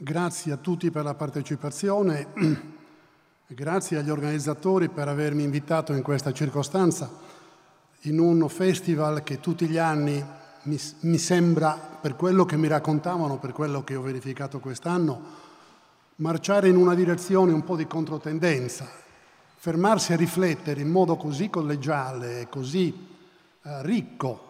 Grazie a tutti per la partecipazione, grazie agli organizzatori per avermi invitato in questa circostanza, in un festival che tutti gli anni mi, mi sembra, per quello che mi raccontavano, per quello che ho verificato quest'anno, marciare in una direzione un po' di controtendenza, fermarsi a riflettere in modo così collegiale e così eh, ricco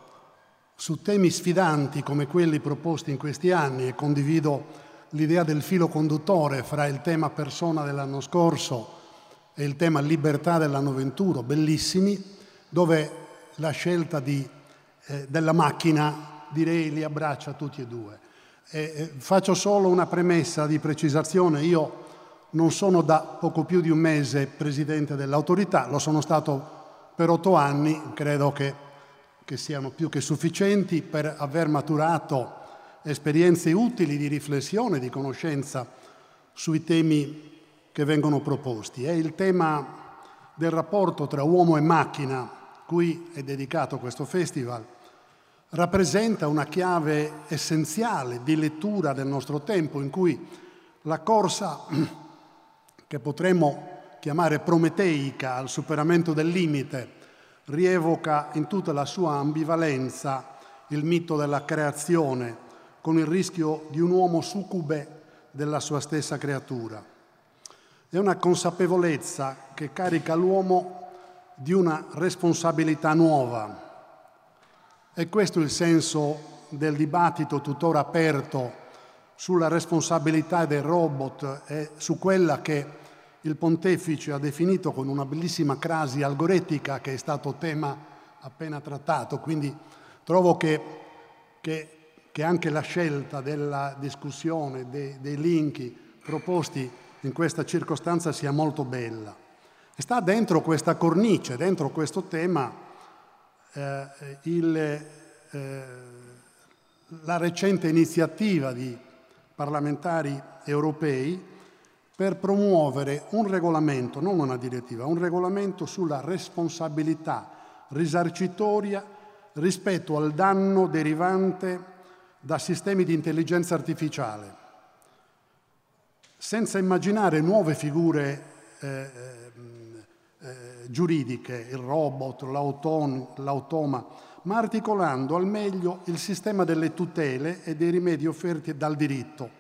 su temi sfidanti come quelli proposti in questi anni e condivido l'idea del filo conduttore fra il tema persona dell'anno scorso e il tema libertà dell'anno 21, bellissimi, dove la scelta di, eh, della macchina direi li abbraccia tutti e due. E, eh, faccio solo una premessa di precisazione, io non sono da poco più di un mese presidente dell'autorità, lo sono stato per otto anni, credo che, che siano più che sufficienti per aver maturato esperienze utili di riflessione, di conoscenza sui temi che vengono proposti. È il tema del rapporto tra uomo e macchina, cui è dedicato questo festival, rappresenta una chiave essenziale di lettura del nostro tempo in cui la corsa che potremmo chiamare prometeica al superamento del limite rievoca in tutta la sua ambivalenza il mito della creazione con il rischio di un uomo succube della sua stessa creatura. È una consapevolezza che carica l'uomo di una responsabilità nuova. È questo il senso del dibattito tuttora aperto sulla responsabilità dei robot e su quella che il pontefice ha definito con una bellissima crasi algoretica che è stato tema appena trattato. Quindi trovo che, che che anche la scelta della discussione dei, dei link proposti in questa circostanza sia molto bella. E sta dentro questa cornice, dentro questo tema, eh, il, eh, la recente iniziativa di parlamentari europei per promuovere un regolamento, non una direttiva, un regolamento sulla responsabilità risarcitoria rispetto al danno derivante da sistemi di intelligenza artificiale, senza immaginare nuove figure eh, eh, giuridiche, il robot, l'automa, ma articolando al meglio il sistema delle tutele e dei rimedi offerti dal diritto.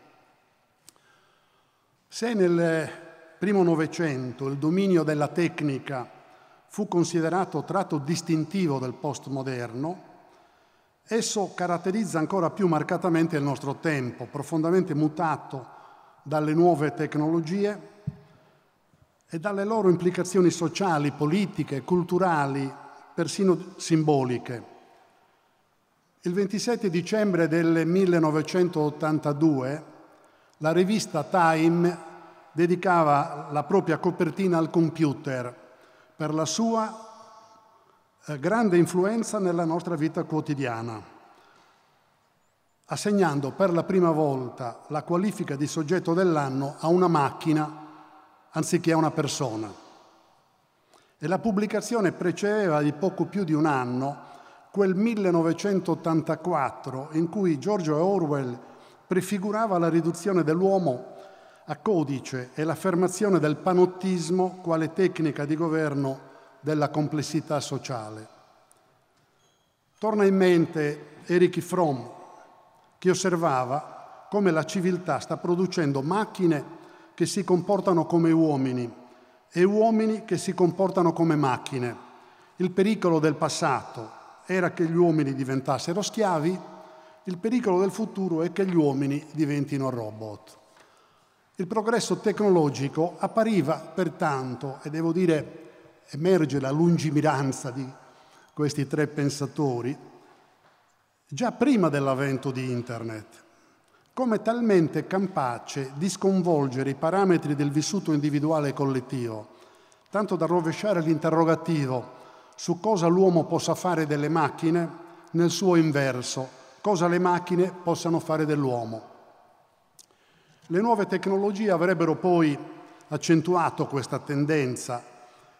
Se nel primo Novecento il dominio della tecnica fu considerato tratto distintivo del postmoderno, Esso caratterizza ancora più marcatamente il nostro tempo, profondamente mutato dalle nuove tecnologie e dalle loro implicazioni sociali, politiche, culturali, persino simboliche. Il 27 dicembre del 1982 la rivista Time dedicava la propria copertina al computer per la sua eh, grande influenza nella nostra vita quotidiana, assegnando per la prima volta la qualifica di soggetto dell'anno a una macchina anziché a una persona. E la pubblicazione precedeva di poco più di un anno quel 1984 in cui George Orwell prefigurava la riduzione dell'uomo a codice e l'affermazione del panottismo quale tecnica di governo della complessità sociale. Torna in mente Erich Fromm, che osservava come la civiltà sta producendo macchine che si comportano come uomini e uomini che si comportano come macchine. Il pericolo del passato era che gli uomini diventassero schiavi, il pericolo del futuro è che gli uomini diventino robot. Il progresso tecnologico appariva pertanto, e devo dire emerge la lungimiranza di questi tre pensatori, già prima dell'avvento di Internet, come talmente capace di sconvolgere i parametri del vissuto individuale e collettivo, tanto da rovesciare l'interrogativo su cosa l'uomo possa fare delle macchine nel suo inverso, cosa le macchine possano fare dell'uomo. Le nuove tecnologie avrebbero poi accentuato questa tendenza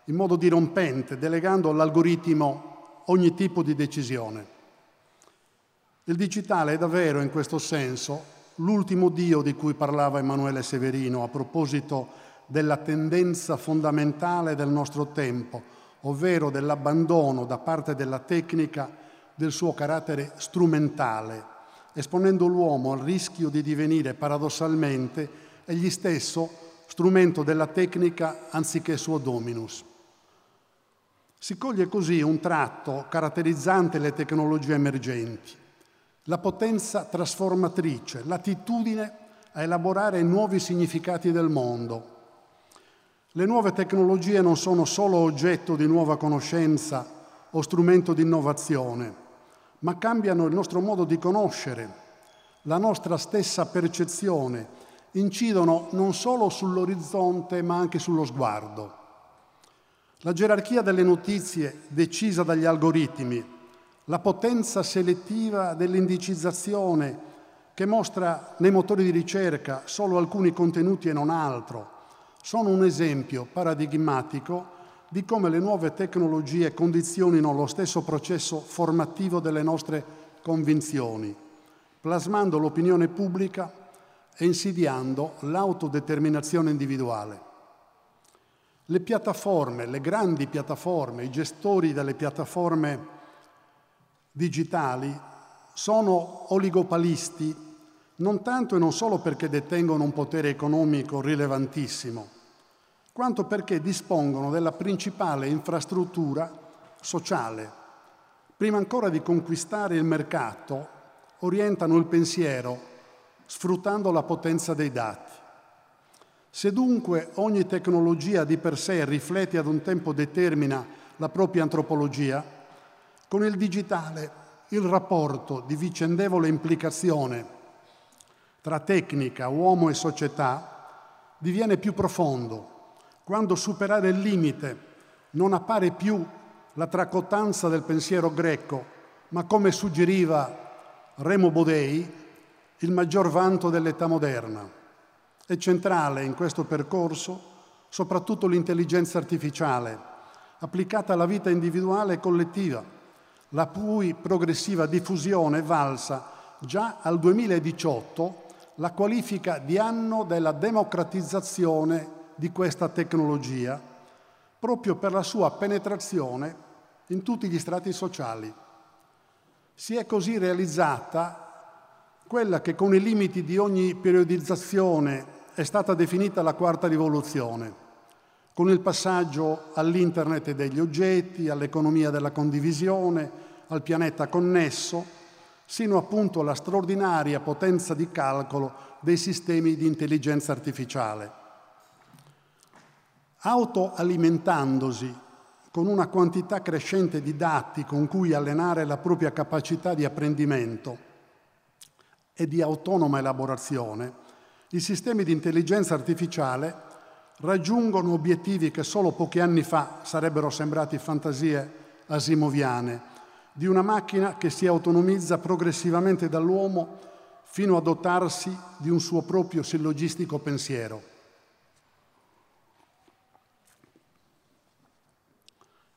in modo dirompente, delegando all'algoritmo ogni tipo di decisione. Il digitale è davvero in questo senso l'ultimo Dio di cui parlava Emanuele Severino a proposito della tendenza fondamentale del nostro tempo, ovvero dell'abbandono da parte della tecnica del suo carattere strumentale, esponendo l'uomo al rischio di divenire paradossalmente egli stesso strumento della tecnica anziché suo dominus. Si coglie così un tratto caratterizzante le tecnologie emergenti, la potenza trasformatrice, l'attitudine a elaborare nuovi significati del mondo. Le nuove tecnologie non sono solo oggetto di nuova conoscenza o strumento di innovazione, ma cambiano il nostro modo di conoscere, la nostra stessa percezione, incidono non solo sull'orizzonte ma anche sullo sguardo. La gerarchia delle notizie decisa dagli algoritmi, la potenza selettiva dell'indicizzazione che mostra nei motori di ricerca solo alcuni contenuti e non altro, sono un esempio paradigmatico di come le nuove tecnologie condizionino lo stesso processo formativo delle nostre convinzioni, plasmando l'opinione pubblica e insidiando l'autodeterminazione individuale. Le piattaforme, le grandi piattaforme, i gestori delle piattaforme digitali sono oligopalisti non tanto e non solo perché detengono un potere economico rilevantissimo, quanto perché dispongono della principale infrastruttura sociale. Prima ancora di conquistare il mercato, orientano il pensiero sfruttando la potenza dei dati. Se dunque ogni tecnologia di per sé riflette ad un tempo determina la propria antropologia, con il digitale il rapporto di vicendevole implicazione tra tecnica, uomo e società diviene più profondo, quando superare il limite non appare più la tracottanza del pensiero greco, ma come suggeriva Remo Bodei, il maggior vanto dell'età moderna. È centrale in questo percorso soprattutto l'intelligenza artificiale, applicata alla vita individuale e collettiva, la cui progressiva diffusione valsa già al 2018 la qualifica di anno della democratizzazione di questa tecnologia, proprio per la sua penetrazione in tutti gli strati sociali. Si è così realizzata quella che con i limiti di ogni periodizzazione è stata definita la quarta rivoluzione, con il passaggio all'internet degli oggetti, all'economia della condivisione, al pianeta connesso, sino appunto alla straordinaria potenza di calcolo dei sistemi di intelligenza artificiale. Autoalimentandosi con una quantità crescente di dati con cui allenare la propria capacità di apprendimento e di autonoma elaborazione, i sistemi di intelligenza artificiale raggiungono obiettivi che solo pochi anni fa sarebbero sembrati fantasie asimoviane, di una macchina che si autonomizza progressivamente dall'uomo fino a dotarsi di un suo proprio sillogistico pensiero.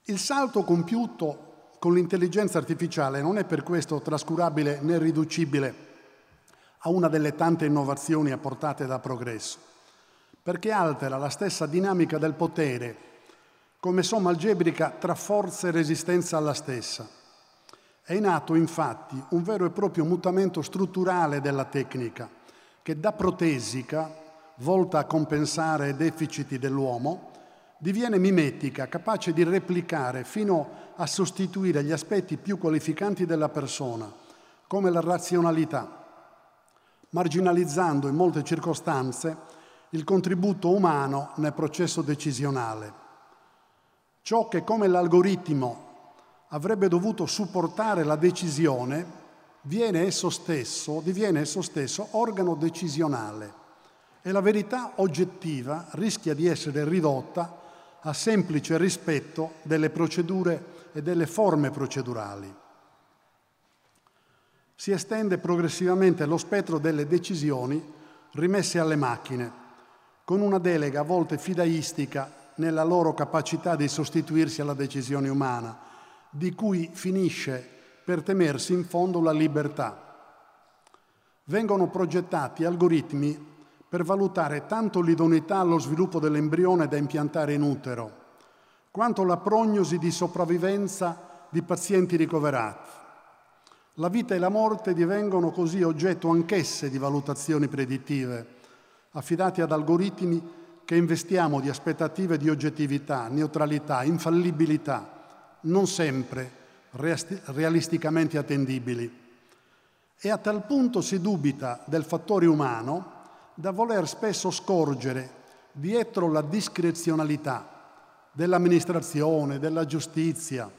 Il salto compiuto con l'intelligenza artificiale non è per questo trascurabile né riducibile a una delle tante innovazioni apportate dal progresso, perché altera la stessa dinamica del potere come somma algebrica tra forza e resistenza alla stessa. È in atto infatti un vero e proprio mutamento strutturale della tecnica che da protesica, volta a compensare i deficit dell'uomo, diviene mimetica, capace di replicare fino a sostituire gli aspetti più qualificanti della persona, come la razionalità, marginalizzando in molte circostanze il contributo umano nel processo decisionale. Ciò che come l'algoritmo avrebbe dovuto supportare la decisione viene esso stesso, diviene esso stesso organo decisionale e la verità oggettiva rischia di essere ridotta a semplice rispetto delle procedure e delle forme procedurali si estende progressivamente lo spettro delle decisioni rimesse alle macchine, con una delega a volte fidaistica nella loro capacità di sostituirsi alla decisione umana, di cui finisce per temersi in fondo la libertà. vengono progettati algoritmi per valutare tanto l'idoneità allo sviluppo dell'embrione da impiantare in utero, quanto la prognosi di sopravvivenza di pazienti ricoverati. La vita e la morte divengono così oggetto anch'esse di valutazioni predittive, affidati ad algoritmi che investiamo di aspettative di oggettività, neutralità, infallibilità, non sempre realisticamente attendibili. E a tal punto si dubita del fattore umano da voler spesso scorgere dietro la discrezionalità dell'amministrazione, della giustizia,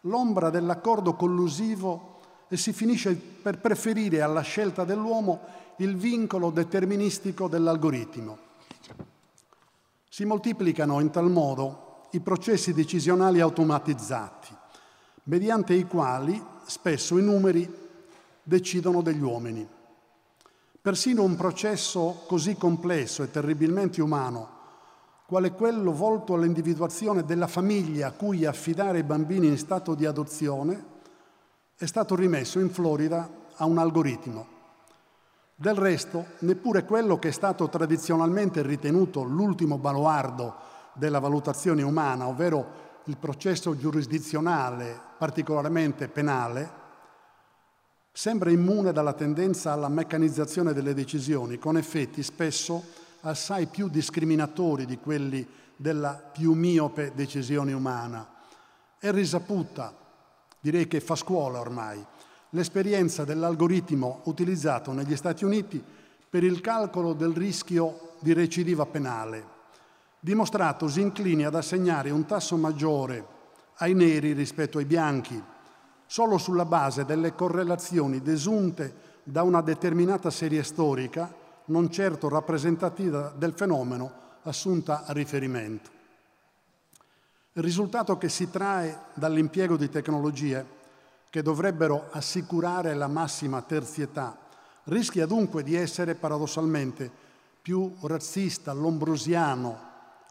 l'ombra dell'accordo collusivo e si finisce per preferire alla scelta dell'uomo il vincolo deterministico dell'algoritmo. Si moltiplicano in tal modo i processi decisionali automatizzati, mediante i quali spesso i numeri decidono degli uomini. Persino un processo così complesso e terribilmente umano, quale quello volto all'individuazione della famiglia a cui affidare i bambini in stato di adozione, è stato rimesso in Florida a un algoritmo del resto, neppure quello che è stato tradizionalmente ritenuto l'ultimo baluardo della valutazione umana, ovvero il processo giurisdizionale, particolarmente penale, sembra immune dalla tendenza alla meccanizzazione delle decisioni, con effetti spesso assai più discriminatori di quelli della più miope decisione umana. È risaputa, direi che fa scuola ormai, l'esperienza dell'algoritmo utilizzato negli Stati Uniti per il calcolo del rischio di recidiva penale, dimostratosi inclini ad assegnare un tasso maggiore ai neri rispetto ai bianchi, solo sulla base delle correlazioni desunte da una determinata serie storica, non certo rappresentativa del fenomeno assunta a riferimento. Il risultato che si trae dall'impiego di tecnologie che dovrebbero assicurare la massima terzietà, rischia dunque di essere paradossalmente più razzista, lombrosiano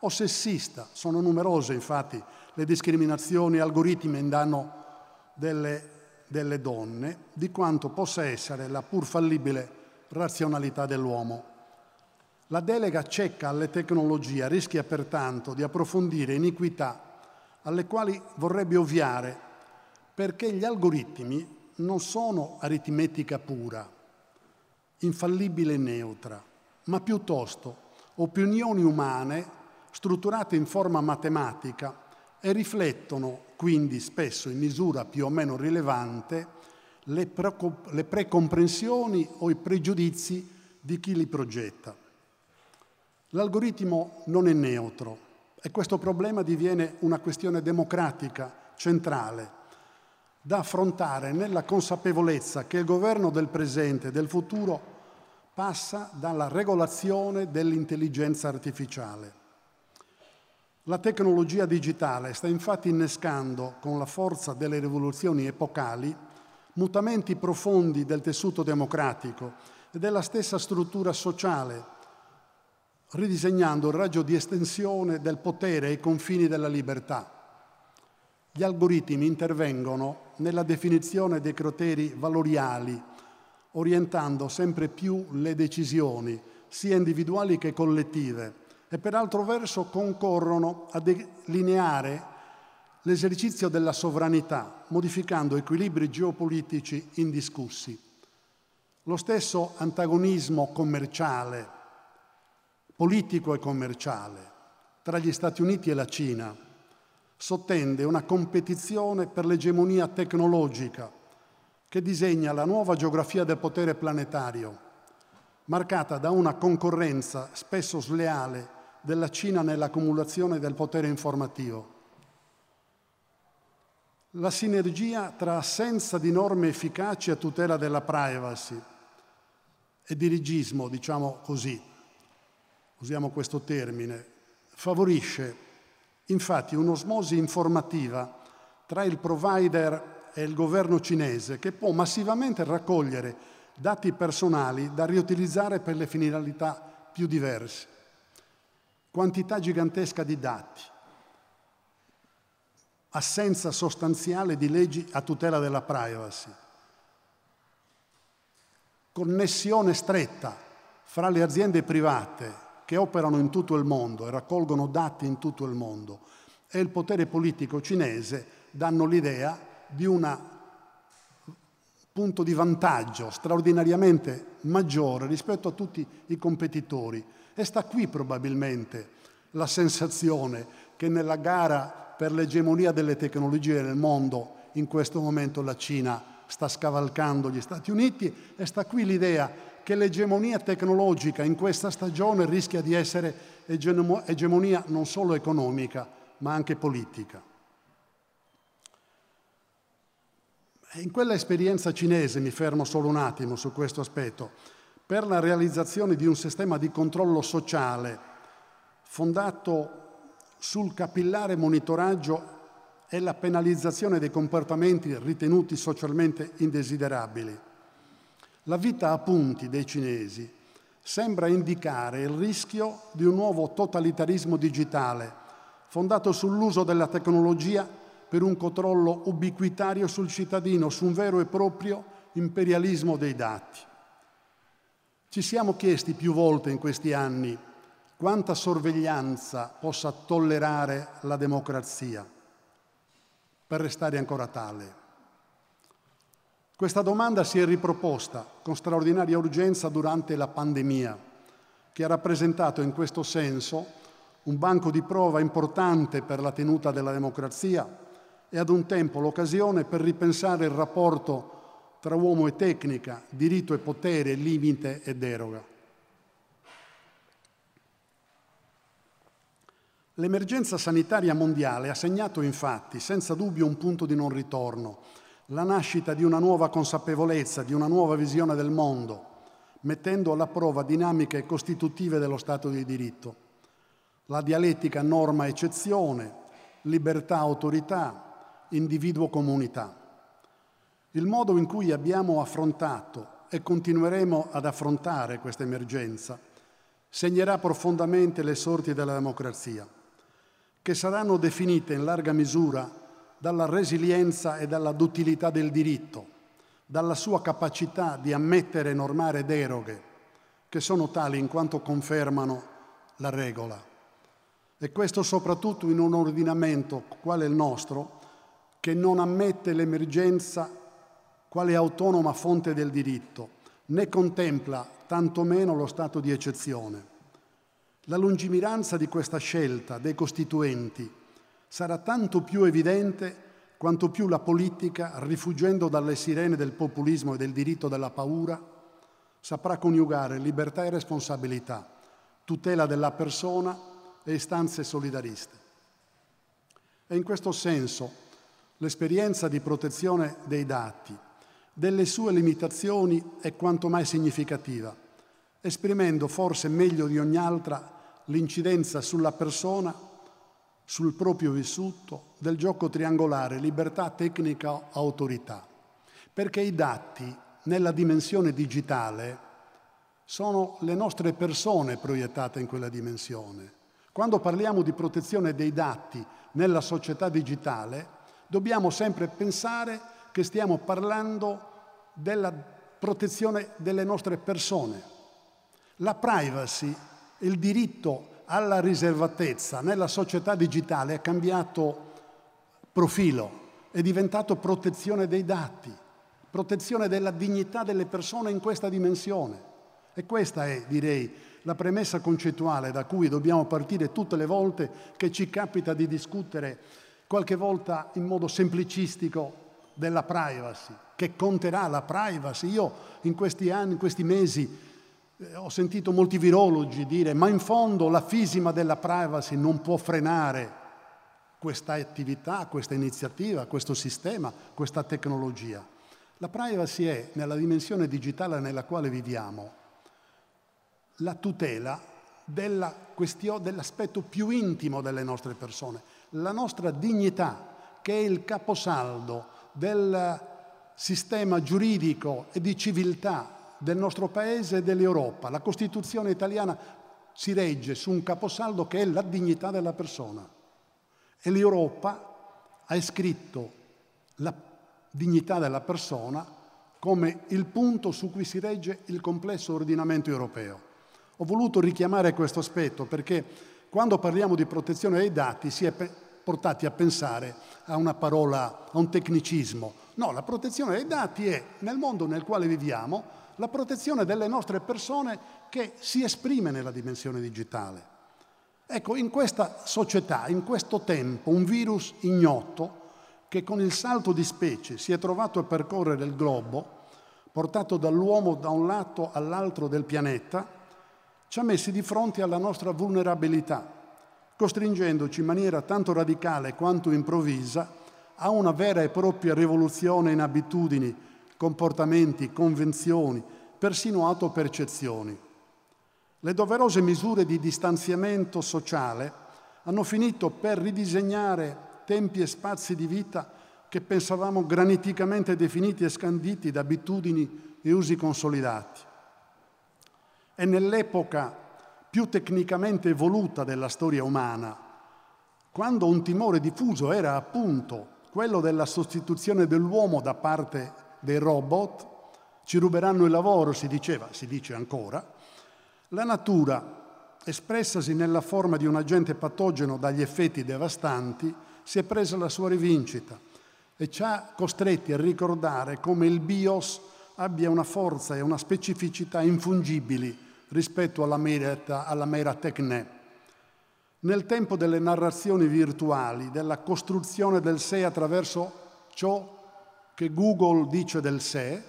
o sessista. Sono numerose infatti le discriminazioni algoritmi in danno delle, delle donne di quanto possa essere la pur fallibile razionalità dell'uomo. La delega cieca alle tecnologie rischia pertanto di approfondire iniquità alle quali vorrebbe ovviare perché gli algoritmi non sono aritmetica pura, infallibile e neutra, ma piuttosto opinioni umane strutturate in forma matematica e riflettono quindi spesso in misura più o meno rilevante le, pre- le precomprensioni o i pregiudizi di chi li progetta. L'algoritmo non è neutro e questo problema diviene una questione democratica centrale da affrontare nella consapevolezza che il governo del presente e del futuro passa dalla regolazione dell'intelligenza artificiale. La tecnologia digitale sta infatti innescando, con la forza delle rivoluzioni epocali, mutamenti profondi del tessuto democratico e della stessa struttura sociale, ridisegnando il raggio di estensione del potere ai confini della libertà. Gli algoritmi intervengono nella definizione dei criteri valoriali, orientando sempre più le decisioni, sia individuali che collettive, e per altro verso concorrono a delineare l'esercizio della sovranità, modificando equilibri geopolitici indiscussi. Lo stesso antagonismo commerciale, politico e commerciale, tra gli Stati Uniti e la Cina, sottende una competizione per l'egemonia tecnologica che disegna la nuova geografia del potere planetario, marcata da una concorrenza spesso sleale della Cina nell'accumulazione del potere informativo. La sinergia tra assenza di norme efficaci a tutela della privacy e dirigismo, diciamo così, usiamo questo termine, favorisce Infatti un'osmosi informativa tra il provider e il governo cinese che può massivamente raccogliere dati personali da riutilizzare per le finalità più diverse. Quantità gigantesca di dati, assenza sostanziale di leggi a tutela della privacy. connessione stretta fra le aziende private che operano in tutto il mondo e raccolgono dati in tutto il mondo e il potere politico cinese danno l'idea di un punto di vantaggio straordinariamente maggiore rispetto a tutti i competitori. E sta qui probabilmente la sensazione che nella gara per l'egemonia delle tecnologie nel mondo in questo momento la Cina sta scavalcando gli Stati Uniti e sta qui l'idea che l'egemonia tecnologica in questa stagione rischia di essere egemonia non solo economica, ma anche politica. In quella esperienza cinese, mi fermo solo un attimo su questo aspetto, per la realizzazione di un sistema di controllo sociale fondato sul capillare monitoraggio e la penalizzazione dei comportamenti ritenuti socialmente indesiderabili. La vita a punti dei cinesi sembra indicare il rischio di un nuovo totalitarismo digitale fondato sull'uso della tecnologia per un controllo ubiquitario sul cittadino, su un vero e proprio imperialismo dei dati. Ci siamo chiesti più volte in questi anni quanta sorveglianza possa tollerare la democrazia per restare ancora tale. Questa domanda si è riproposta con straordinaria urgenza durante la pandemia, che ha rappresentato in questo senso un banco di prova importante per la tenuta della democrazia e ad un tempo l'occasione per ripensare il rapporto tra uomo e tecnica, diritto e potere, limite e deroga. L'emergenza sanitaria mondiale ha segnato infatti senza dubbio un punto di non ritorno, la nascita di una nuova consapevolezza, di una nuova visione del mondo, mettendo alla prova dinamiche costitutive dello Stato di diritto. La dialettica norma-eccezione, libertà-autorità, individuo-comunità. Il modo in cui abbiamo affrontato e continueremo ad affrontare questa emergenza segnerà profondamente le sorti della democrazia che saranno definite in larga misura dalla resilienza e dalla duttilità del diritto, dalla sua capacità di ammettere e normare deroghe, che sono tali in quanto confermano la regola. E questo soprattutto in un ordinamento quale il nostro, che non ammette l'emergenza quale autonoma fonte del diritto, né contempla tantomeno lo stato di eccezione. La lungimiranza di questa scelta dei costituenti sarà tanto più evidente quanto più la politica, rifuggendo dalle sirene del populismo e del diritto della paura, saprà coniugare libertà e responsabilità, tutela della persona e istanze solidariste. E in questo senso l'esperienza di protezione dei dati, delle sue limitazioni è quanto mai significativa, esprimendo forse meglio di ogni altra l'incidenza sulla persona, sul proprio vissuto, del gioco triangolare libertà, tecnica, autorità. Perché i dati nella dimensione digitale sono le nostre persone proiettate in quella dimensione. Quando parliamo di protezione dei dati nella società digitale, dobbiamo sempre pensare che stiamo parlando della protezione delle nostre persone. La privacy il diritto alla riservatezza nella società digitale è cambiato profilo, è diventato protezione dei dati, protezione della dignità delle persone in questa dimensione. E questa è, direi, la premessa concettuale da cui dobbiamo partire tutte le volte che ci capita di discutere, qualche volta in modo semplicistico, della privacy, che conterà la privacy. Io in questi anni, in questi mesi, eh, ho sentito molti virologi dire ma in fondo la fisima della privacy non può frenare questa attività, questa iniziativa, questo sistema, questa tecnologia. La privacy è, nella dimensione digitale nella quale viviamo, la tutela della questio- dell'aspetto più intimo delle nostre persone, la nostra dignità, che è il caposaldo del sistema giuridico e di civiltà del nostro Paese e dell'Europa. La Costituzione italiana si regge su un caposaldo che è la dignità della persona. E l'Europa ha iscritto la dignità della persona come il punto su cui si regge il complesso ordinamento europeo. Ho voluto richiamare questo aspetto perché quando parliamo di protezione dei dati si è portati a pensare a una parola, a un tecnicismo. No, la protezione dei dati è, nel mondo nel quale viviamo, la protezione delle nostre persone che si esprime nella dimensione digitale. Ecco, in questa società, in questo tempo, un virus ignoto che con il salto di specie si è trovato a percorrere il globo, portato dall'uomo da un lato all'altro del pianeta, ci ha messi di fronte alla nostra vulnerabilità, costringendoci in maniera tanto radicale quanto improvvisa a una vera e propria rivoluzione in abitudini, comportamenti, convenzioni, persino autopercezioni. Le doverose misure di distanziamento sociale hanno finito per ridisegnare tempi e spazi di vita che pensavamo graniticamente definiti e scanditi da abitudini e usi consolidati. È nell'epoca più tecnicamente evoluta della storia umana, quando un timore diffuso era appunto quello della sostituzione dell'uomo da parte dei robot, ci ruberanno il lavoro, si diceva, si dice ancora, la natura, espressasi nella forma di un agente patogeno dagli effetti devastanti, si è presa la sua rivincita e ci ha costretti a ricordare come il BIOS abbia una forza e una specificità infungibili rispetto alla mera, alla mera tecne. Nel tempo delle narrazioni virtuali, della costruzione del sé attraverso ciò che Google dice del sé,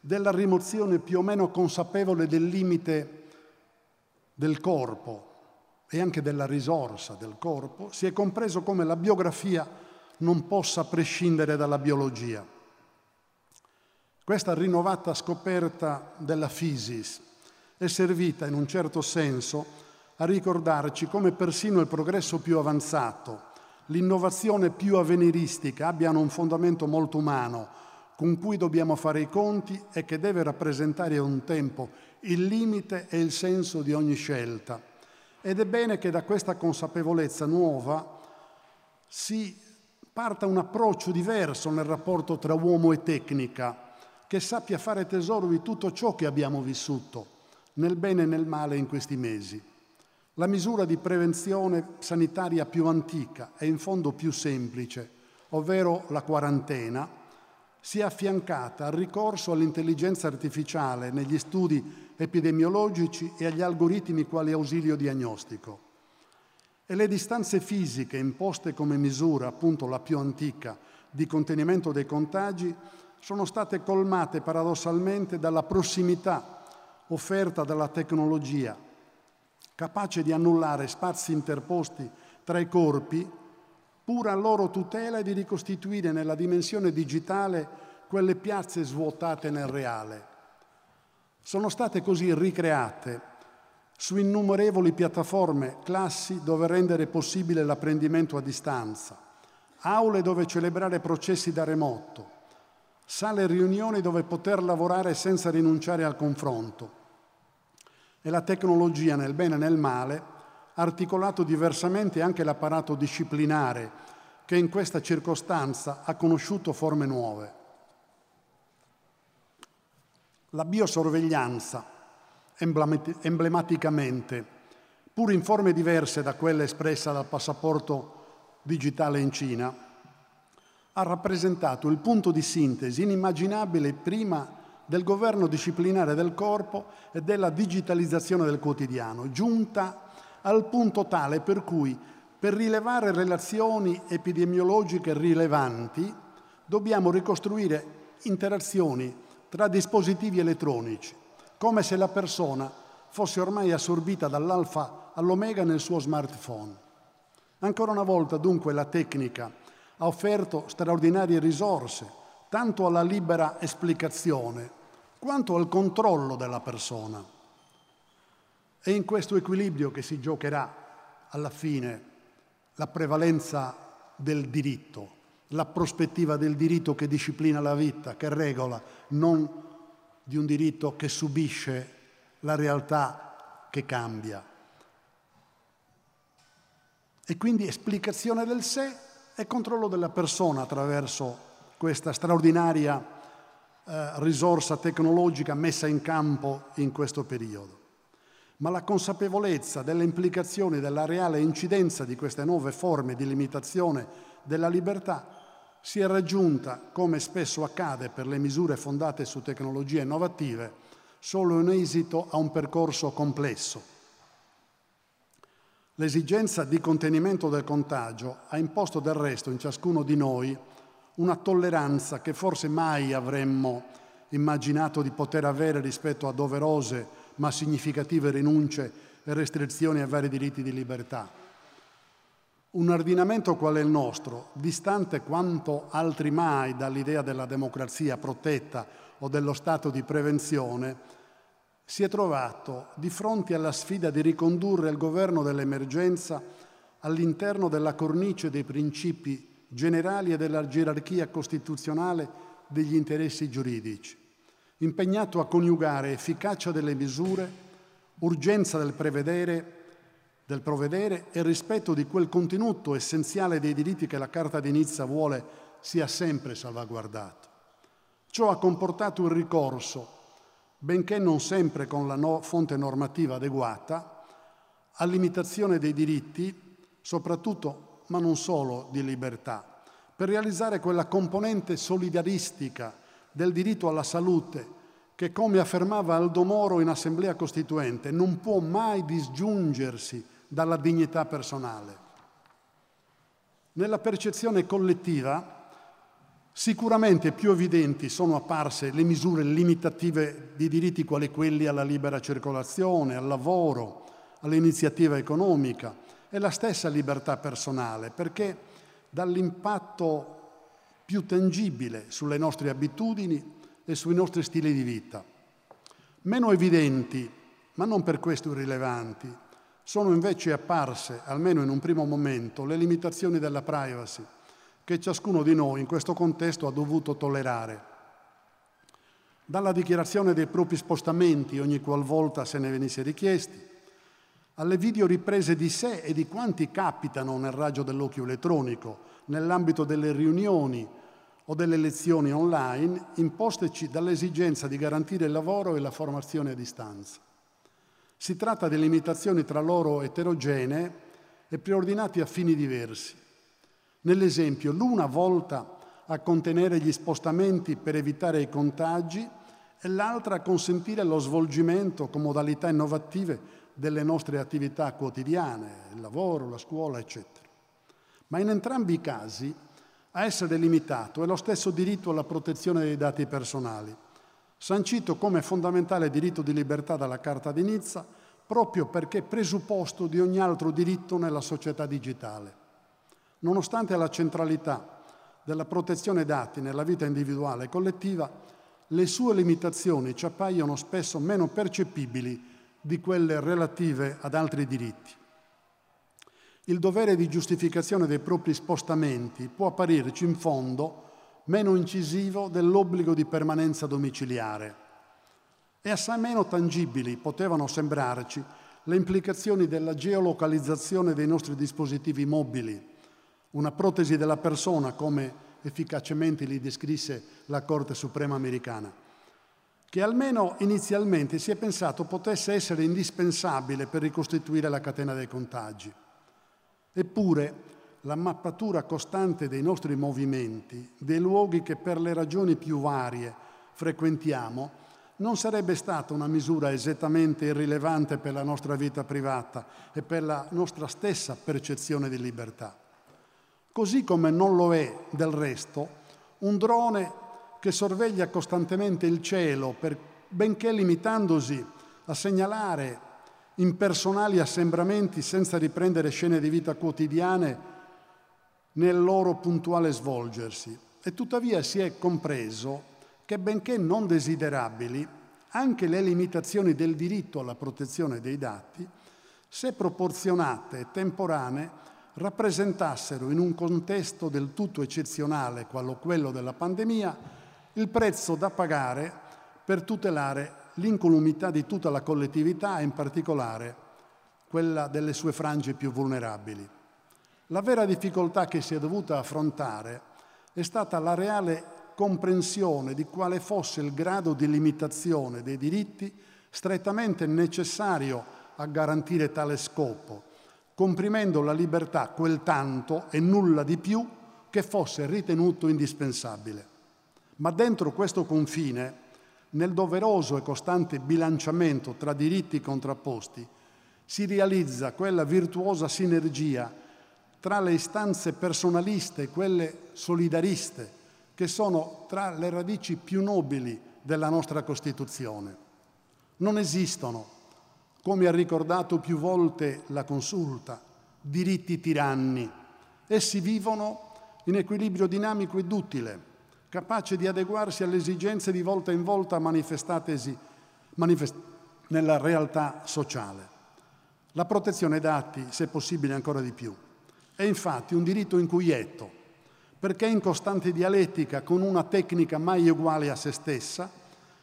della rimozione più o meno consapevole del limite del corpo e anche della risorsa del corpo, si è compreso come la biografia non possa prescindere dalla biologia. Questa rinnovata scoperta della fisis è servita in un certo senso a ricordarci come persino il progresso più avanzato, l'innovazione più avveniristica abbiano un fondamento molto umano con cui dobbiamo fare i conti e che deve rappresentare un tempo il limite e il senso di ogni scelta. Ed è bene che da questa consapevolezza nuova si parta un approccio diverso nel rapporto tra uomo e tecnica, che sappia fare tesoro di tutto ciò che abbiamo vissuto, nel bene e nel male in questi mesi. La misura di prevenzione sanitaria più antica e in fondo più semplice, ovvero la quarantena, si è affiancata al ricorso all'intelligenza artificiale negli studi epidemiologici e agli algoritmi quali ausilio diagnostico. E le distanze fisiche imposte come misura, appunto la più antica, di contenimento dei contagi, sono state colmate paradossalmente dalla prossimità offerta dalla tecnologia, capace di annullare spazi interposti tra i corpi pur a loro tutela e di ricostituire nella dimensione digitale quelle piazze svuotate nel reale. Sono state così ricreate su innumerevoli piattaforme, classi dove rendere possibile l'apprendimento a distanza, aule dove celebrare processi da remoto, sale riunioni dove poter lavorare senza rinunciare al confronto. E la tecnologia, nel bene e nel male, articolato diversamente anche l'apparato disciplinare che in questa circostanza ha conosciuto forme nuove. La biosorveglianza, emblematicamente, pur in forme diverse da quella espressa dal passaporto digitale in Cina, ha rappresentato il punto di sintesi inimmaginabile prima del governo disciplinare del corpo e della digitalizzazione del quotidiano, giunta al punto tale per cui per rilevare relazioni epidemiologiche rilevanti dobbiamo ricostruire interazioni tra dispositivi elettronici, come se la persona fosse ormai assorbita dall'alfa all'omega nel suo smartphone. Ancora una volta dunque la tecnica ha offerto straordinarie risorse, tanto alla libera esplicazione quanto al controllo della persona. È in questo equilibrio che si giocherà alla fine la prevalenza del diritto, la prospettiva del diritto che disciplina la vita, che regola, non di un diritto che subisce la realtà che cambia. E quindi esplicazione del sé e controllo della persona attraverso questa straordinaria eh, risorsa tecnologica messa in campo in questo periodo, ma la consapevolezza delle implicazioni della reale incidenza di queste nuove forme di limitazione della libertà si è raggiunta, come spesso accade per le misure fondate su tecnologie innovative, solo in esito a un percorso complesso. L'esigenza di contenimento del contagio ha imposto del resto in ciascuno di noi una tolleranza che forse mai avremmo immaginato di poter avere rispetto a doverose ma significative rinunce e restrizioni ai vari diritti di libertà. Un ordinamento quale il nostro, distante quanto altri mai dall'idea della democrazia protetta o dello stato di prevenzione, si è trovato di fronte alla sfida di ricondurre il governo dell'emergenza all'interno della cornice dei principi generali e della gerarchia costituzionale degli interessi giuridici, impegnato a coniugare efficacia delle misure, urgenza del prevedere, del provvedere e rispetto di quel contenuto essenziale dei diritti che la Carta di Nizza vuole sia sempre salvaguardato. Ciò ha comportato il ricorso, benché non sempre con la no fonte normativa adeguata, a limitazione dei diritti, soprattutto ma non solo di libertà, per realizzare quella componente solidaristica del diritto alla salute che, come affermava Aldo Moro in Assemblea Costituente, non può mai disgiungersi dalla dignità personale. Nella percezione collettiva sicuramente più evidenti sono apparse le misure limitative di diritti quali quelli alla libera circolazione, al lavoro, all'iniziativa economica, è la stessa libertà personale, perché dall'impatto più tangibile sulle nostre abitudini e sui nostri stili di vita. Meno evidenti, ma non per questo irrilevanti, sono invece apparse, almeno in un primo momento, le limitazioni della privacy che ciascuno di noi in questo contesto ha dovuto tollerare. Dalla dichiarazione dei propri spostamenti ogni qualvolta se ne venisse richiesti, alle videoriprese di sé e di quanti capitano nel raggio dell'occhio elettronico, nell'ambito delle riunioni o delle lezioni online, imposteci dall'esigenza di garantire il lavoro e la formazione a distanza. Si tratta di limitazioni tra loro eterogenee e preordinate a fini diversi. Nell'esempio, l'una volta a contenere gli spostamenti per evitare i contagi e l'altra a consentire lo svolgimento con modalità innovative delle nostre attività quotidiane, il lavoro, la scuola, eccetera. Ma in entrambi i casi a essere limitato è lo stesso diritto alla protezione dei dati personali, sancito come fondamentale diritto di libertà dalla Carta di Nizza, proprio perché presupposto di ogni altro diritto nella società digitale. Nonostante la centralità della protezione dati nella vita individuale e collettiva, le sue limitazioni ci appaiono spesso meno percepibili di quelle relative ad altri diritti. Il dovere di giustificazione dei propri spostamenti può apparirci in fondo meno incisivo dell'obbligo di permanenza domiciliare. E assai meno tangibili potevano sembrarci le implicazioni della geolocalizzazione dei nostri dispositivi mobili, una protesi della persona come efficacemente li descrisse la Corte Suprema americana che almeno inizialmente si è pensato potesse essere indispensabile per ricostituire la catena dei contagi. Eppure la mappatura costante dei nostri movimenti, dei luoghi che per le ragioni più varie frequentiamo, non sarebbe stata una misura esattamente irrilevante per la nostra vita privata e per la nostra stessa percezione di libertà. Così come non lo è, del resto, un drone che sorveglia costantemente il cielo, per, benché limitandosi a segnalare impersonali assembramenti senza riprendere scene di vita quotidiane nel loro puntuale svolgersi. E tuttavia si è compreso che, benché non desiderabili, anche le limitazioni del diritto alla protezione dei dati, se proporzionate e temporanee, rappresentassero in un contesto del tutto eccezionale, quello della pandemia, il prezzo da pagare per tutelare l'incolumità di tutta la collettività e in particolare quella delle sue frange più vulnerabili. La vera difficoltà che si è dovuta affrontare è stata la reale comprensione di quale fosse il grado di limitazione dei diritti strettamente necessario a garantire tale scopo, comprimendo la libertà quel tanto e nulla di più che fosse ritenuto indispensabile. Ma dentro questo confine, nel doveroso e costante bilanciamento tra diritti contrapposti, si realizza quella virtuosa sinergia tra le istanze personaliste e quelle solidariste, che sono tra le radici più nobili della nostra Costituzione. Non esistono, come ha ricordato più volte la Consulta, diritti tiranni. Essi vivono in equilibrio dinamico ed utile, capace di adeguarsi alle esigenze di volta in volta manifestatesi manifest- nella realtà sociale. La protezione dati, se possibile ancora di più, è infatti un diritto inquietto, perché in costante dialettica con una tecnica mai uguale a se stessa,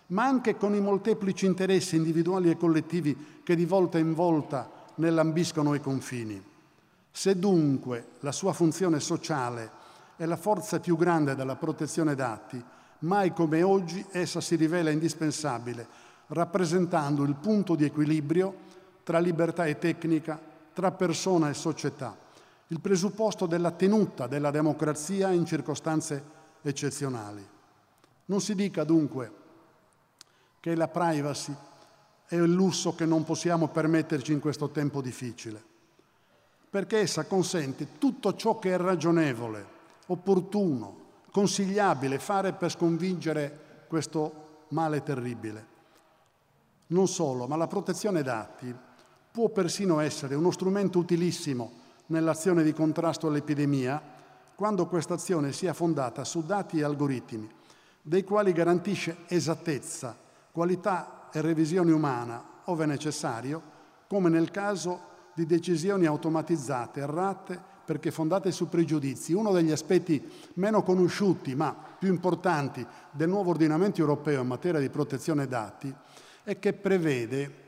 ma anche con i molteplici interessi individuali e collettivi che di volta in volta ne lambiscono i confini. Se dunque la sua funzione sociale è la forza più grande della protezione dati, mai come oggi essa si rivela indispensabile, rappresentando il punto di equilibrio tra libertà e tecnica, tra persona e società, il presupposto della tenuta della democrazia in circostanze eccezionali. Non si dica dunque che la privacy è il lusso che non possiamo permetterci in questo tempo difficile, perché essa consente tutto ciò che è ragionevole, opportuno, consigliabile fare per sconfiggere questo male terribile. Non solo, ma la protezione dati può persino essere uno strumento utilissimo nell'azione di contrasto all'epidemia quando questa azione sia fondata su dati e algoritmi, dei quali garantisce esattezza, qualità e revisione umana, ove necessario, come nel caso di decisioni automatizzate, errate perché fondate su pregiudizi. Uno degli aspetti meno conosciuti ma più importanti del nuovo ordinamento europeo in materia di protezione dati è che prevede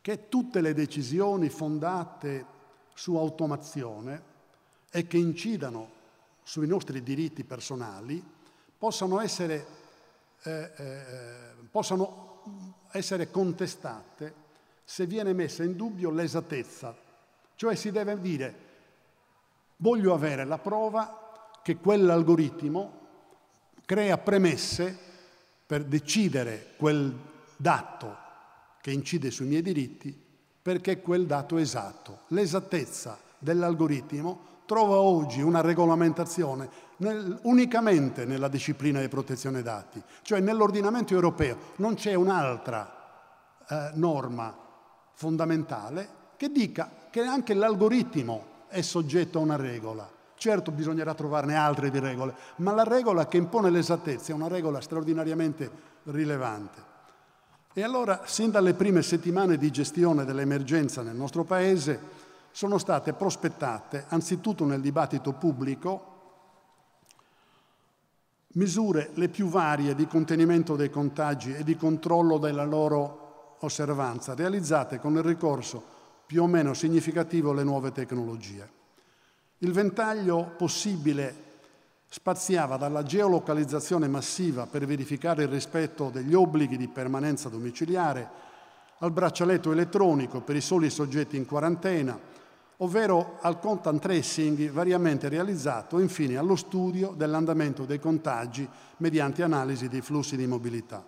che tutte le decisioni fondate su automazione e che incidano sui nostri diritti personali possano essere, eh, eh, possano essere contestate se viene messa in dubbio l'esattezza. Cioè si deve dire Voglio avere la prova che quell'algoritmo crea premesse per decidere quel dato che incide sui miei diritti perché quel dato è esatto. L'esattezza dell'algoritmo trova oggi una regolamentazione nel, unicamente nella disciplina di protezione dati, cioè nell'ordinamento europeo non c'è un'altra eh, norma fondamentale che dica che anche l'algoritmo è soggetto a una regola. Certo bisognerà trovarne altre di regole, ma la regola che impone l'esattezza è una regola straordinariamente rilevante. E allora, sin dalle prime settimane di gestione dell'emergenza nel nostro Paese, sono state prospettate, anzitutto nel dibattito pubblico, misure le più varie di contenimento dei contagi e di controllo della loro osservanza, realizzate con il ricorso più o meno significativo le nuove tecnologie. Il ventaglio possibile spaziava dalla geolocalizzazione massiva per verificare il rispetto degli obblighi di permanenza domiciliare al braccialetto elettronico per i soli soggetti in quarantena, ovvero al contact tracing variamente realizzato, infine allo studio dell'andamento dei contagi mediante analisi dei flussi di mobilità.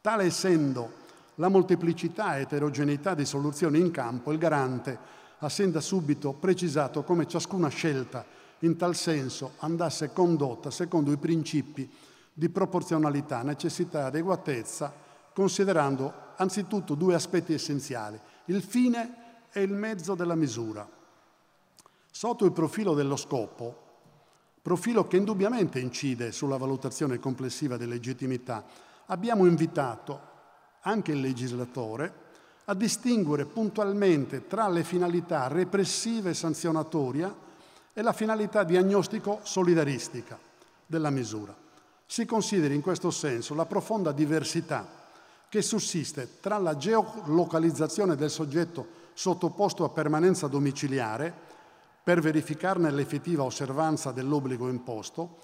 Tale essendo la molteplicità e eterogeneità di soluzioni in campo, il garante ha sin da subito precisato come ciascuna scelta in tal senso andasse condotta secondo i principi di proporzionalità, necessità e adeguatezza, considerando anzitutto due aspetti essenziali, il fine e il mezzo della misura. Sotto il profilo dello scopo, profilo che indubbiamente incide sulla valutazione complessiva di legittimità, abbiamo invitato anche il legislatore, a distinguere puntualmente tra le finalità repressive e sanzionatoria e la finalità diagnostico-solidaristica della misura. Si consideri in questo senso la profonda diversità che sussiste tra la geolocalizzazione del soggetto sottoposto a permanenza domiciliare per verificarne l'effettiva osservanza dell'obbligo imposto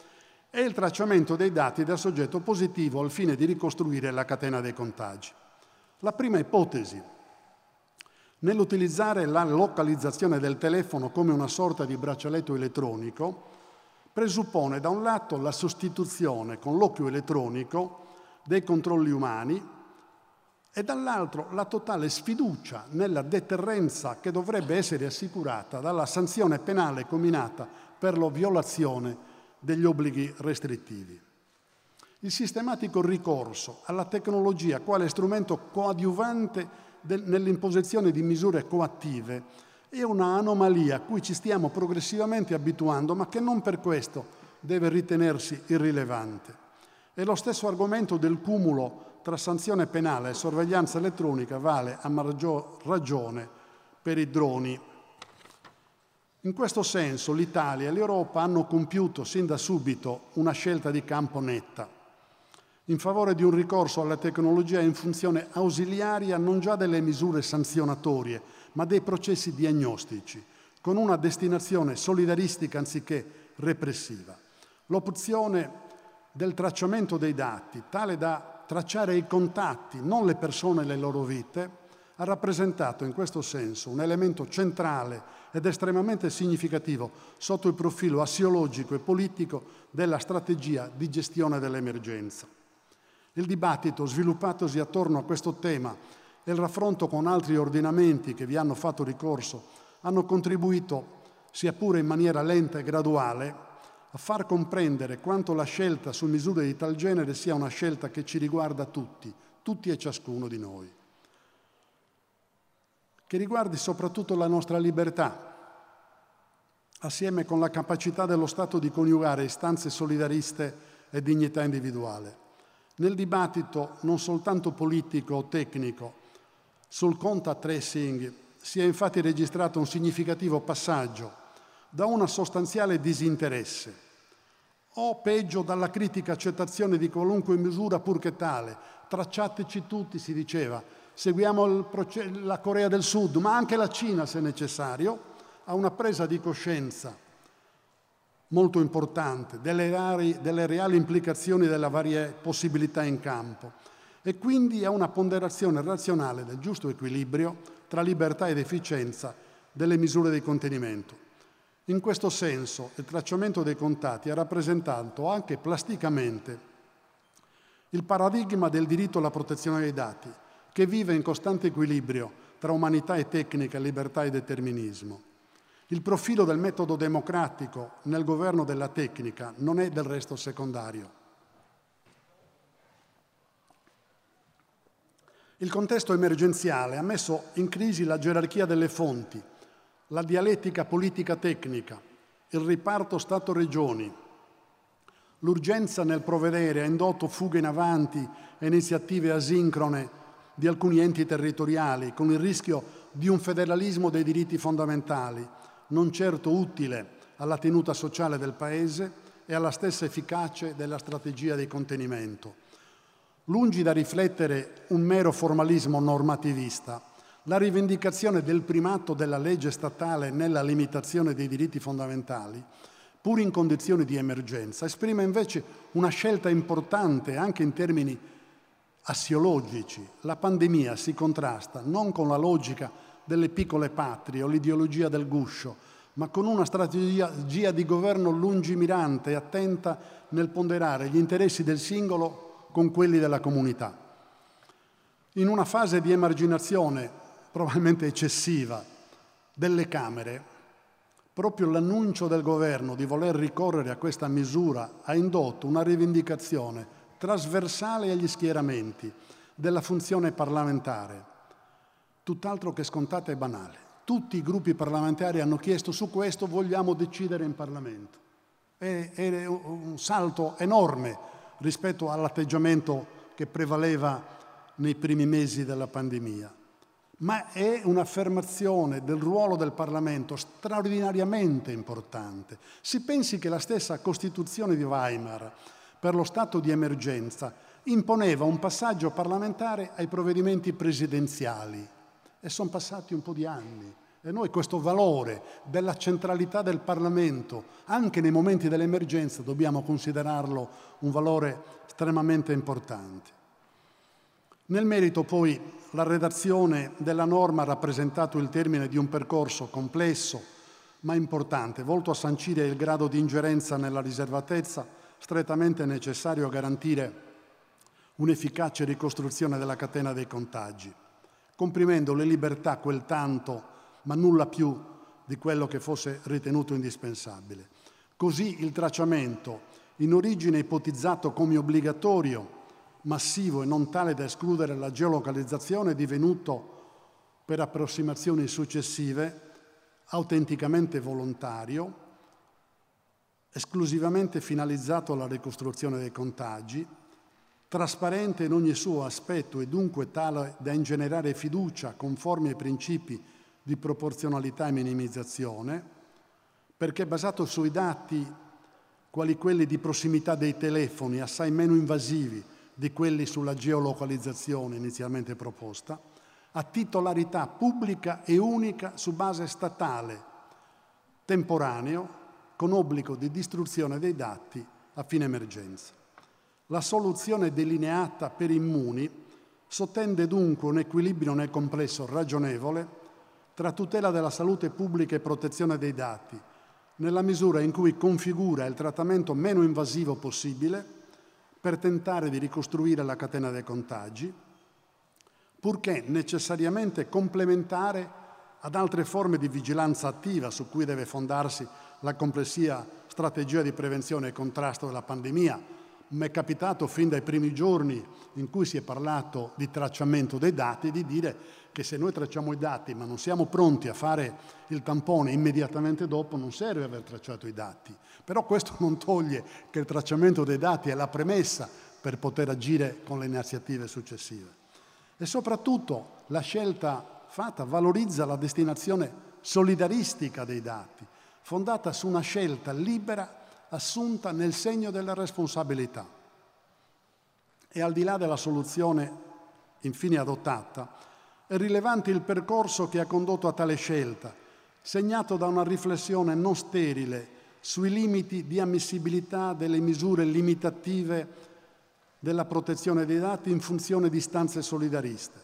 e il tracciamento dei dati del soggetto positivo al fine di ricostruire la catena dei contagi. La prima ipotesi, nell'utilizzare la localizzazione del telefono come una sorta di braccialetto elettronico, presuppone da un lato la sostituzione con l'occhio elettronico dei controlli umani e dall'altro la totale sfiducia nella deterrenza che dovrebbe essere assicurata dalla sanzione penale combinata per la violazione degli obblighi restrittivi. Il sistematico ricorso alla tecnologia quale strumento coadiuvante nell'imposizione di misure coattive è una anomalia a cui ci stiamo progressivamente abituando, ma che non per questo deve ritenersi irrilevante. E lo stesso argomento del cumulo tra sanzione penale e sorveglianza elettronica vale a maggior ragione per i droni. In questo senso l'Italia e l'Europa hanno compiuto sin da subito una scelta di campo netta, in favore di un ricorso alla tecnologia in funzione ausiliaria non già delle misure sanzionatorie, ma dei processi diagnostici, con una destinazione solidaristica anziché repressiva. L'opzione del tracciamento dei dati, tale da tracciare i contatti, non le persone e le loro vite, ha rappresentato in questo senso un elemento centrale ed estremamente significativo sotto il profilo assiologico e politico della strategia di gestione dell'emergenza. Il dibattito sviluppatosi attorno a questo tema e il raffronto con altri ordinamenti che vi hanno fatto ricorso hanno contribuito, sia pure in maniera lenta e graduale, a far comprendere quanto la scelta su misure di tal genere sia una scelta che ci riguarda tutti, tutti e ciascuno di noi, che riguardi soprattutto la nostra libertà, assieme con la capacità dello Stato di coniugare istanze solidariste e dignità individuale. Nel dibattito non soltanto politico o tecnico sul contact tracing si è infatti registrato un significativo passaggio da una sostanziale disinteresse o peggio dalla critica accettazione di qualunque misura purché tale. Tracciateci tutti, si diceva, seguiamo la Corea del Sud, ma anche la Cina se necessario, a una presa di coscienza molto importante delle, reali, delle reali implicazioni delle varie possibilità in campo e quindi a una ponderazione razionale del giusto equilibrio tra libertà ed efficienza delle misure di contenimento. In questo senso il tracciamento dei contatti ha rappresentato anche plasticamente il paradigma del diritto alla protezione dei dati, che vive in costante equilibrio tra umanità e tecnica, libertà e determinismo. Il profilo del metodo democratico nel governo della tecnica non è del resto secondario. Il contesto emergenziale ha messo in crisi la gerarchia delle fonti, la dialettica politica tecnica, il riparto Stato-Regioni, l'urgenza nel provvedere ha indotto fughe in avanti e iniziative asincrone di alcuni enti territoriali, con il rischio di un federalismo dei diritti fondamentali, non certo utile alla tenuta sociale del Paese e alla stessa efficacia della strategia di contenimento. Lungi da riflettere un mero formalismo normativista, la rivendicazione del primato della legge statale nella limitazione dei diritti fondamentali, pur in condizioni di emergenza, esprime invece una scelta importante anche in termini assiologici. La pandemia si contrasta non con la logica delle piccole patrie o l'ideologia del guscio, ma con una strategia di governo lungimirante e attenta nel ponderare gli interessi del singolo con quelli della comunità. In una fase di emarginazione probabilmente eccessiva delle Camere, proprio l'annuncio del governo di voler ricorrere a questa misura ha indotto una rivendicazione trasversale agli schieramenti della funzione parlamentare, tutt'altro che scontata e banale. Tutti i gruppi parlamentari hanno chiesto su questo vogliamo decidere in Parlamento. È, è un salto enorme rispetto all'atteggiamento che prevaleva nei primi mesi della pandemia ma è un'affermazione del ruolo del Parlamento straordinariamente importante. Si pensi che la stessa Costituzione di Weimar per lo stato di emergenza imponeva un passaggio parlamentare ai provvedimenti presidenziali e sono passati un po' di anni E noi questo valore della centralità del Parlamento, anche nei momenti dell'emergenza, dobbiamo considerarlo un valore estremamente importante. Nel merito poi la redazione della norma ha rappresentato il termine di un percorso complesso ma importante, volto a sancire il grado di ingerenza nella riservatezza strettamente necessario garantire un'efficace ricostruzione della catena dei contagi, comprimendo le libertà quel tanto ma nulla più di quello che fosse ritenuto indispensabile. Così il tracciamento, in origine ipotizzato come obbligatorio, massivo e non tale da escludere la geolocalizzazione, è divenuto, per approssimazioni successive, autenticamente volontario, esclusivamente finalizzato alla ricostruzione dei contagi, trasparente in ogni suo aspetto e dunque tale da ingenerare fiducia conformi ai principi di proporzionalità e minimizzazione, perché basato sui dati quali quelli di prossimità dei telefoni, assai meno invasivi di quelli sulla geolocalizzazione inizialmente proposta, a titolarità pubblica e unica su base statale, temporaneo, con obbligo di distruzione dei dati a fine emergenza. La soluzione delineata per immuni sottende dunque un equilibrio nel complesso ragionevole tra tutela della salute pubblica e protezione dei dati, nella misura in cui configura il trattamento meno invasivo possibile per tentare di ricostruire la catena dei contagi, purché necessariamente complementare ad altre forme di vigilanza attiva su cui deve fondarsi la complessiva strategia di prevenzione e contrasto della pandemia, mi è capitato fin dai primi giorni in cui si è parlato di tracciamento dei dati di dire che se noi tracciamo i dati ma non siamo pronti a fare il tampone immediatamente dopo non serve aver tracciato i dati. Però questo non toglie che il tracciamento dei dati è la premessa per poter agire con le iniziative successive. E soprattutto la scelta fatta valorizza la destinazione solidaristica dei dati, fondata su una scelta libera assunta nel segno della responsabilità. E al di là della soluzione infine adottata, è rilevante il percorso che ha condotto a tale scelta, segnato da una riflessione non sterile sui limiti di ammissibilità delle misure limitative della protezione dei dati in funzione di istanze solidariste,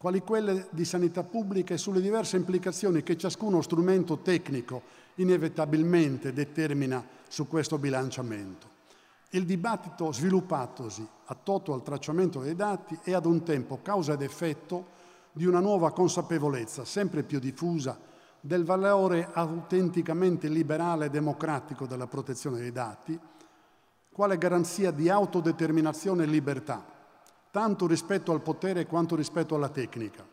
quali quelle di sanità pubblica e sulle diverse implicazioni che ciascuno strumento tecnico inevitabilmente determina su questo bilanciamento. Il dibattito sviluppatosi attorno al tracciamento dei dati è ad un tempo causa ed effetto di una nuova consapevolezza sempre più diffusa del valore autenticamente liberale e democratico della protezione dei dati, quale garanzia di autodeterminazione e libertà, tanto rispetto al potere quanto rispetto alla tecnica.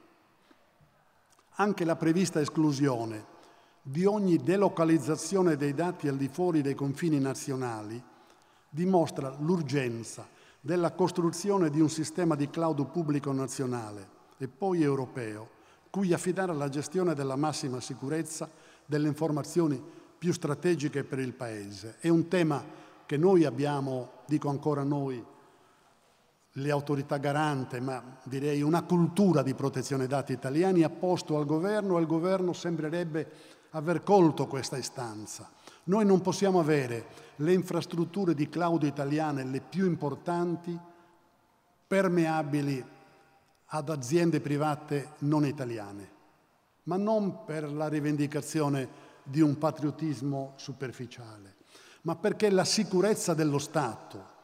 Anche la prevista esclusione di ogni delocalizzazione dei dati al di fuori dei confini nazionali dimostra l'urgenza della costruzione di un sistema di cloud pubblico nazionale e poi europeo, cui affidare la gestione della massima sicurezza delle informazioni più strategiche per il Paese. È un tema che noi abbiamo, dico ancora noi, le autorità garante, ma direi una cultura di protezione dati italiani ha posto al governo e il governo sembrerebbe aver colto questa istanza. Noi non possiamo avere le infrastrutture di cloud italiane, le più importanti, permeabili ad aziende private non italiane, ma non per la rivendicazione di un patriottismo superficiale, ma perché la sicurezza dello Stato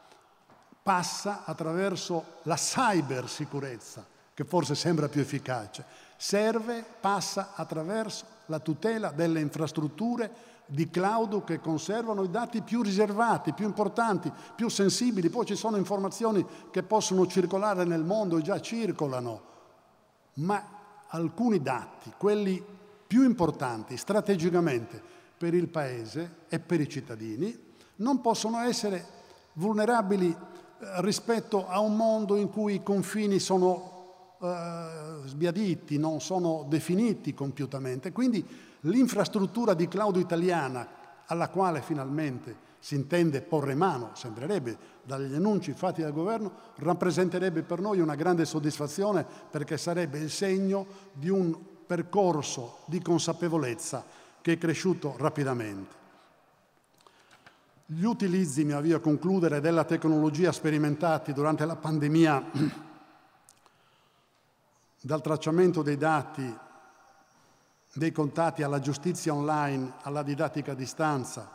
passa attraverso la cybersicurezza, che forse sembra più efficace, serve, passa attraverso la tutela delle infrastrutture di cloud che conservano i dati più riservati, più importanti, più sensibili. Poi ci sono informazioni che possono circolare nel mondo e già circolano, ma alcuni dati, quelli più importanti strategicamente per il Paese e per i cittadini, non possono essere vulnerabili rispetto a un mondo in cui i confini sono eh, sbiaditi, non sono definiti compiutamente. Quindi l'infrastruttura di cloud italiana alla quale finalmente si intende porre mano, sembrerebbe dagli annunci fatti dal governo, rappresenterebbe per noi una grande soddisfazione perché sarebbe il segno di un percorso di consapevolezza che è cresciuto rapidamente. Gli utilizzi, mi avvio a concludere, della tecnologia sperimentati durante la pandemia, dal tracciamento dei dati, dei contatti alla giustizia online, alla didattica a distanza,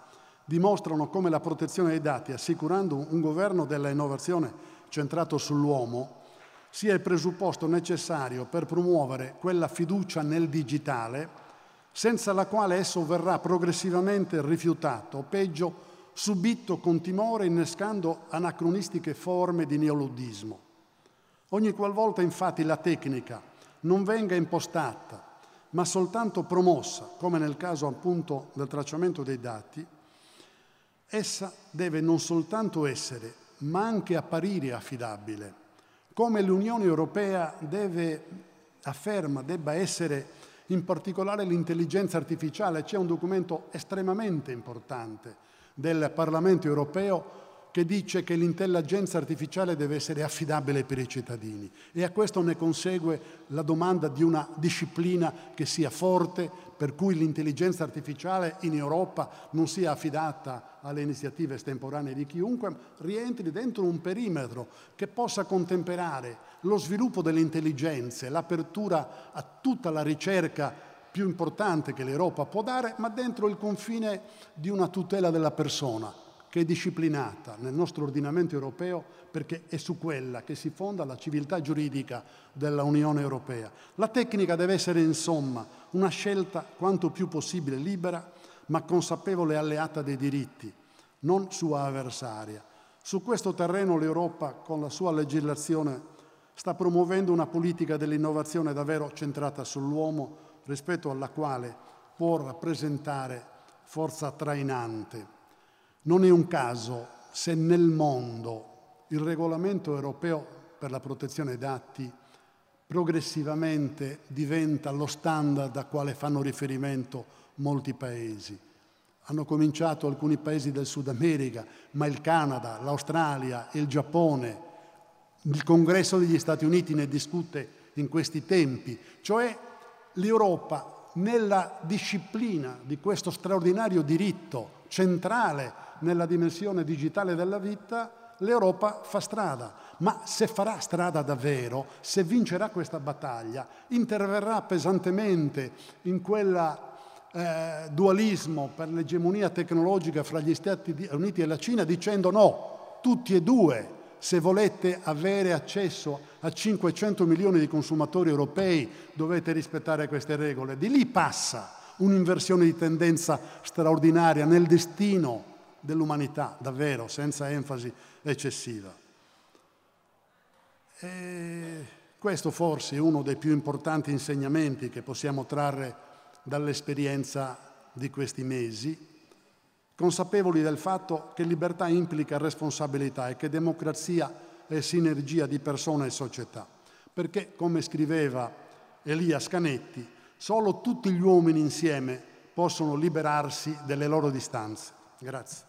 dimostrano come la protezione dei dati, assicurando un governo della innovazione centrato sull'uomo, sia il presupposto necessario per promuovere quella fiducia nel digitale senza la quale esso verrà progressivamente rifiutato, o peggio subito con timore innescando anacronistiche forme di neologismo. Ogni qualvolta infatti la tecnica non venga impostata, ma soltanto promossa, come nel caso appunto del tracciamento dei dati, essa deve non soltanto essere, ma anche apparire affidabile come l'Unione Europea deve, afferma, debba essere in particolare l'intelligenza artificiale. C'è un documento estremamente importante del Parlamento europeo che dice che l'intelligenza artificiale deve essere affidabile per i cittadini. E a questo ne consegue la domanda di una disciplina che sia forte, per cui l'intelligenza artificiale in Europa non sia affidata alle iniziative estemporanee di chiunque, rientri dentro un perimetro che possa contemperare lo sviluppo delle intelligenze, l'apertura a tutta la ricerca più importante che l'Europa può dare, ma dentro il confine di una tutela della persona che è disciplinata nel nostro ordinamento europeo perché è su quella che si fonda la civiltà giuridica della Unione Europea. La tecnica deve essere insomma una scelta quanto più possibile libera ma consapevole e alleata dei diritti, non sua avversaria. Su questo terreno l'Europa con la sua legislazione sta promuovendo una politica dell'innovazione davvero centrata sull'uomo rispetto alla quale può rappresentare forza trainante. Non è un caso se nel mondo il regolamento europeo per la protezione dei dati progressivamente diventa lo standard a quale fanno riferimento molti paesi. Hanno cominciato alcuni paesi del Sud America, ma il Canada, l'Australia, il Giappone, il Congresso degli Stati Uniti ne discute in questi tempi, cioè l'Europa nella disciplina di questo straordinario diritto centrale nella dimensione digitale della vita, l'Europa fa strada, ma se farà strada davvero, se vincerà questa battaglia, interverrà pesantemente in quel eh, dualismo per l'egemonia tecnologica fra gli Stati Uniti e la Cina dicendo no, tutti e due, se volete avere accesso a 500 milioni di consumatori europei dovete rispettare queste regole. Di lì passa un'inversione di tendenza straordinaria nel destino dell'umanità, davvero, senza enfasi eccessiva. E questo forse è uno dei più importanti insegnamenti che possiamo trarre dall'esperienza di questi mesi, consapevoli del fatto che libertà implica responsabilità e che democrazia è sinergia di persone e società. Perché, come scriveva Elia Scanetti, solo tutti gli uomini insieme possono liberarsi delle loro distanze. Grazie.